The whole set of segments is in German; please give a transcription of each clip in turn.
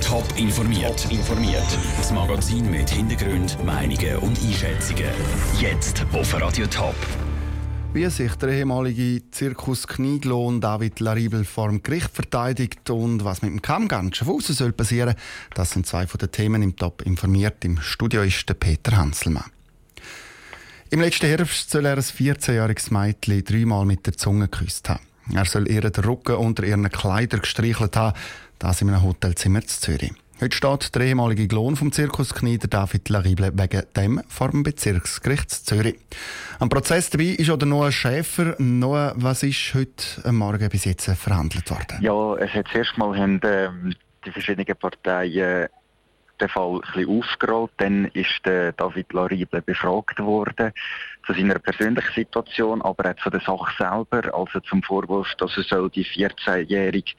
Top informiert. informiert. Das Magazin mit Hintergrund, Meinungen und Einschätzungen. Jetzt auf Radio Top. Wie sich der ehemalige Zirkus Knieglohn David Laribel vor dem Gericht verteidigt und was mit dem Kamm ganz Schaffhausen soll passieren, das sind zwei von den Themen im Top informiert. Im Studio ist der Peter Hanselmann. Im letzten Herbst soll er ein 14-jähriges Mädchen dreimal mit der Zunge geküsst haben. Er soll ihr den Rücken unter ihren Kleidern gestreichelt haben, das in einem Hotelzimmer in Zürich. Heute steht der ehemalige Klon vom Zirkus Knieder David Larible wegen dem vor dem Bezirksgericht Zürich. Am Prozess dabei ist oder Noah Schäfer. Noah, was ist heute Morgen bis jetzt verhandelt worden? Ja, es hat zuerst mal haben, ähm, die verschiedenen Parteien den Fall ein aufgerollt. Dann ist der David Larible befragt worden zu seiner persönlichen Situation, aber auch zu der Sache selber, also zum Vorwurf, dass er die 14-jährige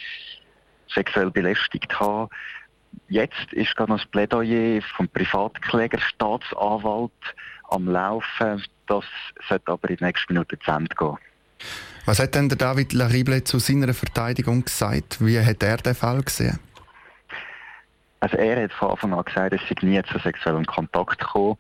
sexuell belästigt haben. Jetzt ist gerade noch das Plädoyer vom Privatkläger Staatsanwalt am Laufen. Das sollte aber in den nächsten Minuten zu Ende gehen. Was hat denn der David Larible zu seiner Verteidigung gesagt? Wie hat er den Fall gesehen? Also er hat von Anfang an gesagt, es sei nie zu sexuellem Kontakt gekommen.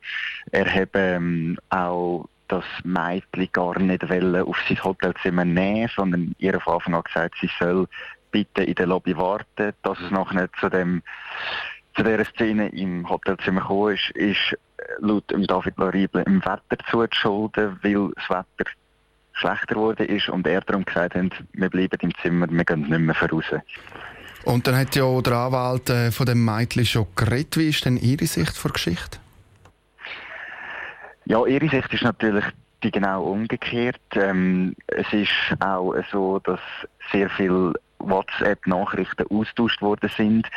Er hat ähm, auch das Mädchen gar nicht auf sein Hotelzimmer nehmen, sondern ihr von Anfang an gesagt, sie soll bitte in der Lobby warten. Dass es noch nicht zu, dem, zu dieser Szene im Hotelzimmer gekommen ist, ist äh, laut David Larible im Wetter zuzuschulden, weil das Wetter schlechter geworden ist und er darum gesagt hat, wir bleiben im Zimmer, wir gehen nicht mehr voraus. Und dann hat ja der Anwalt äh, von dem Mädchen schon geredet. Wie ist denn Ihre Sicht der Geschichte? Ja, ihre Sicht ist natürlich die genau umgekehrt. Ähm, es ist auch so, dass sehr viele WhatsApp-Nachrichten austauscht worden sind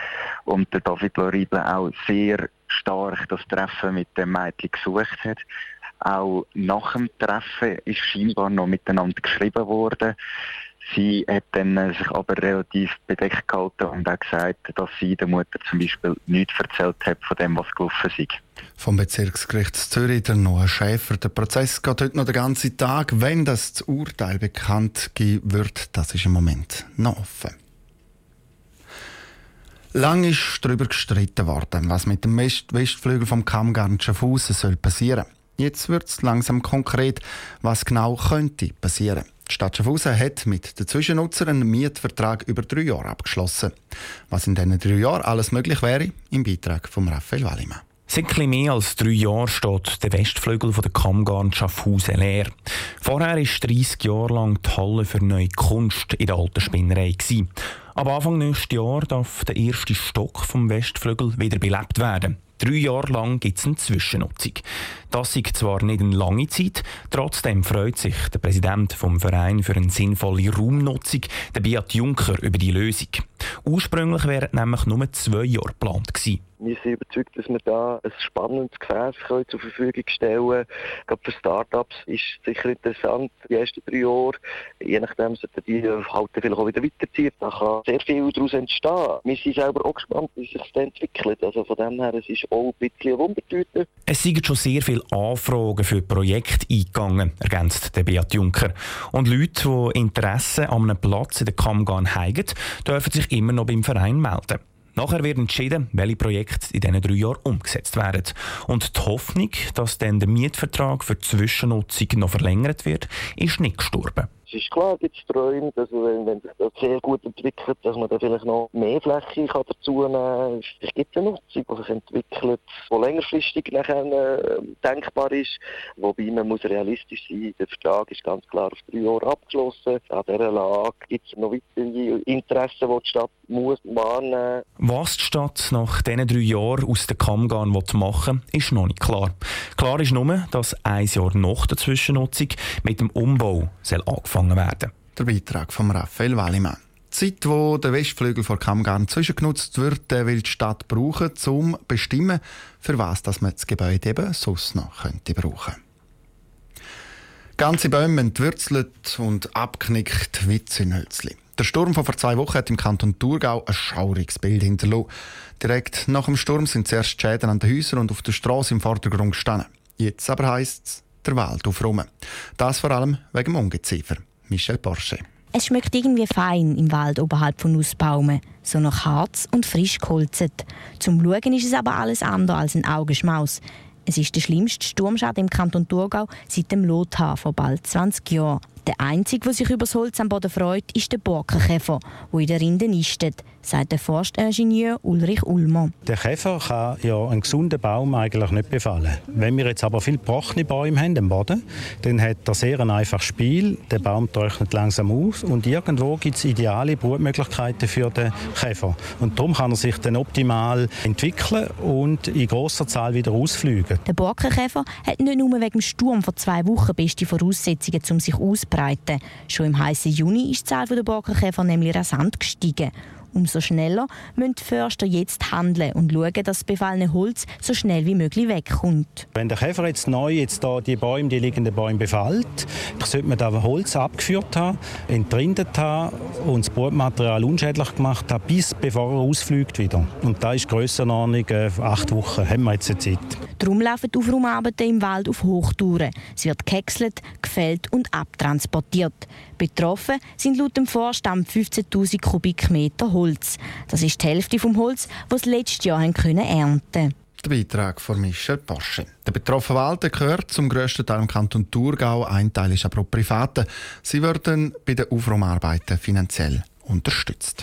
und der David Lorible auch sehr stark das Treffen mit dem Mädchen gesucht hat. Auch nach dem Treffen ist scheinbar noch miteinander geschrieben worden. Sie hat dann äh, sich aber relativ bedeckt gehalten und auch gesagt, dass sie der Mutter zum Beispiel nichts erzählt hat von dem, was gelaufen ist. Vom Bezirksgericht Zürich, der Noah Schäfer. Der Prozess geht heute noch den ganzen Tag. Wenn das Urteil bekannt wird, das ist im Moment noch offen. Lang ist darüber gestritten worden, was mit dem Westflügel vom Kammgarn Schaffhausen soll passieren. Jetzt wird es langsam konkret, was genau könnte passieren. Die Stadt Schaffhausen hat mit den Zwischennutzern einen Mietvertrag über drei Jahre abgeschlossen. Was in diesen drei Jahren alles möglich wäre, im Beitrag von Raphael Wallimann. Seit etwas mehr als drei Jahren steht der Westflügel von der Kammgarn Schaffhausen leer. Vorher war 30 Jahre lang die Halle für neue Kunst in der alten Spinnerei. Ab Anfang nächstes Jahr darf der erste Stock vom Westflügel wieder belebt werden. Drei Jahre lang gibt es eine Zwischennutzung. Das ist zwar nicht eine lange Zeit, trotzdem freut sich der Präsident vom Verein für eine sinnvolle Raumnutzung, der Beat Juncker, über die Lösung. Ursprünglich wären nämlich nur zwei Jahre geplant gewesen. Wir sind überzeugt, dass wir da ein spannendes Gefäß zur Verfügung stellen können. Gerade für Startups ist es sicher interessant, die ersten drei Jahre. Je nachdem sollten die halt vielleicht auch wieder weiterziehen. Da kann sehr viel daraus entstehen. Wir sind selber auch gespannt, wie sich das entwickelt. Also von dem her, es ist auch ein bisschen eine Wundertüte. Es sind schon sehr viele Anfragen für Projekte eingegangen, ergänzt der Beat Juncker. Und Leute, die Interesse an einem Platz in der Kammgarn haben, dürfen sich immer noch beim Verein melden. Nachher wird entschieden, welche Projekte in diesen drei Jahren umgesetzt werden. Und die Hoffnung, dass dann der Mietvertrag für die Zwischennutzung noch verlängert wird, ist nicht gestorben. Es ist klar, gibt es Träume, dass wenn, wenn sich das sehr gut entwickelt, dass man da vielleicht noch mehr Fläche kann dazu nehmen kann. Es gibt eine Nutzung, die sich entwickelt, die längerfristig nachher, äh, denkbar ist. Wobei man muss realistisch sein Der Vertrag ist ganz klar auf drei Jahre abgeschlossen. An dieser Lage gibt es noch weitere Interessen, die die Stadt muss wahrnehmen Was die Stadt nach diesen drei Jahren aus der Kammgarn machen will, ist noch nicht klar. Klar ist nur, dass ein Jahr nach der Zwischennutzung mit dem Umbau soll angefangen angefangen werden. Der Beitrag von Raphael Wallimann. Die Zeit, wo der Westflügel vor Kammgarn zwischengenutzt wird, will die Stadt brauchen, um zu bestimmen, für was dass man das Gebäude eben sonst noch könnte brauchen Ganze Bäume entwurzelt und abknickt wie Zündhölzli. Der Sturm von vor zwei Wochen hat im Kanton Thurgau ein schauriges Bild hinterlassen. Direkt nach dem Sturm sind zuerst Schäden an den Häusern und auf der Straße im Vordergrund gestanden. Jetzt aber heisst es, der Wald aufräumen. Das vor allem wegen dem Ungeziefer. Michel Porsche. Es schmeckt irgendwie fein im Wald oberhalb von Nussbaumen, so nach Harz und frisch geholzet. Zum Schauen ist es aber alles andere als ein Augenschmaus. Es ist der schlimmste Sturmschaden im Kanton Thurgau seit dem Lothar vor bald 20 Jahren. Der Einzige, der sich über das Holz am Boden freut, ist der Borkenkäfer, der in der Rinde nistet, sagt der Forstingenieur Ulrich Ulmer. Der Käfer kann ja einen gesunden Baum eigentlich nicht befallen. Wenn wir jetzt aber viele gebrochene Bäume haben am Boden, dann hat er sehr ein einfaches Spiel. Der Baum trocknet langsam aus und irgendwo gibt es ideale Brutmöglichkeiten für den Käfer. Und darum kann er sich dann optimal entwickeln und in großer Zahl wieder ausfliegen. Der Borkenkäfer hat nicht nur wegen dem Sturm vor zwei Wochen beste Voraussetzungen, um sich auszubreiten. Schon im heißen Juni ist die Zahl der Borkenkäfer nämlich rasant gestiegen. Umso schneller müssen die Förster jetzt handeln und schauen, dass das befallene Holz so schnell wie möglich wegkommt. Wenn der Käfer jetzt neu jetzt da die Bäume, die liegenden Bäume befällt, sollte man da Holz abgeführt haben, entrindet haben und das Brutmaterial unschädlich gemacht haben, bis bevor er ausfliegt wieder. Und da ist Grössenordnung äh, acht Wochen, haben wir jetzt Zeit. Darum laufen die Aufraumarbeiten im Wald auf Hochtouren. Es wird gehäckselt, gefällt und abtransportiert. Betroffen sind laut dem Vorstand 15.000 Kubikmeter Holz. Das ist die Hälfte vom Holz, das letztes Jahr haben können ernten der Beitrag von Michel Porsche. Der betroffene Wald gehört zum grössten Teil im Kanton Thurgau. Ein Teil ist aber auch private. Sie werden bei den Aufraumarbeiten finanziell unterstützt.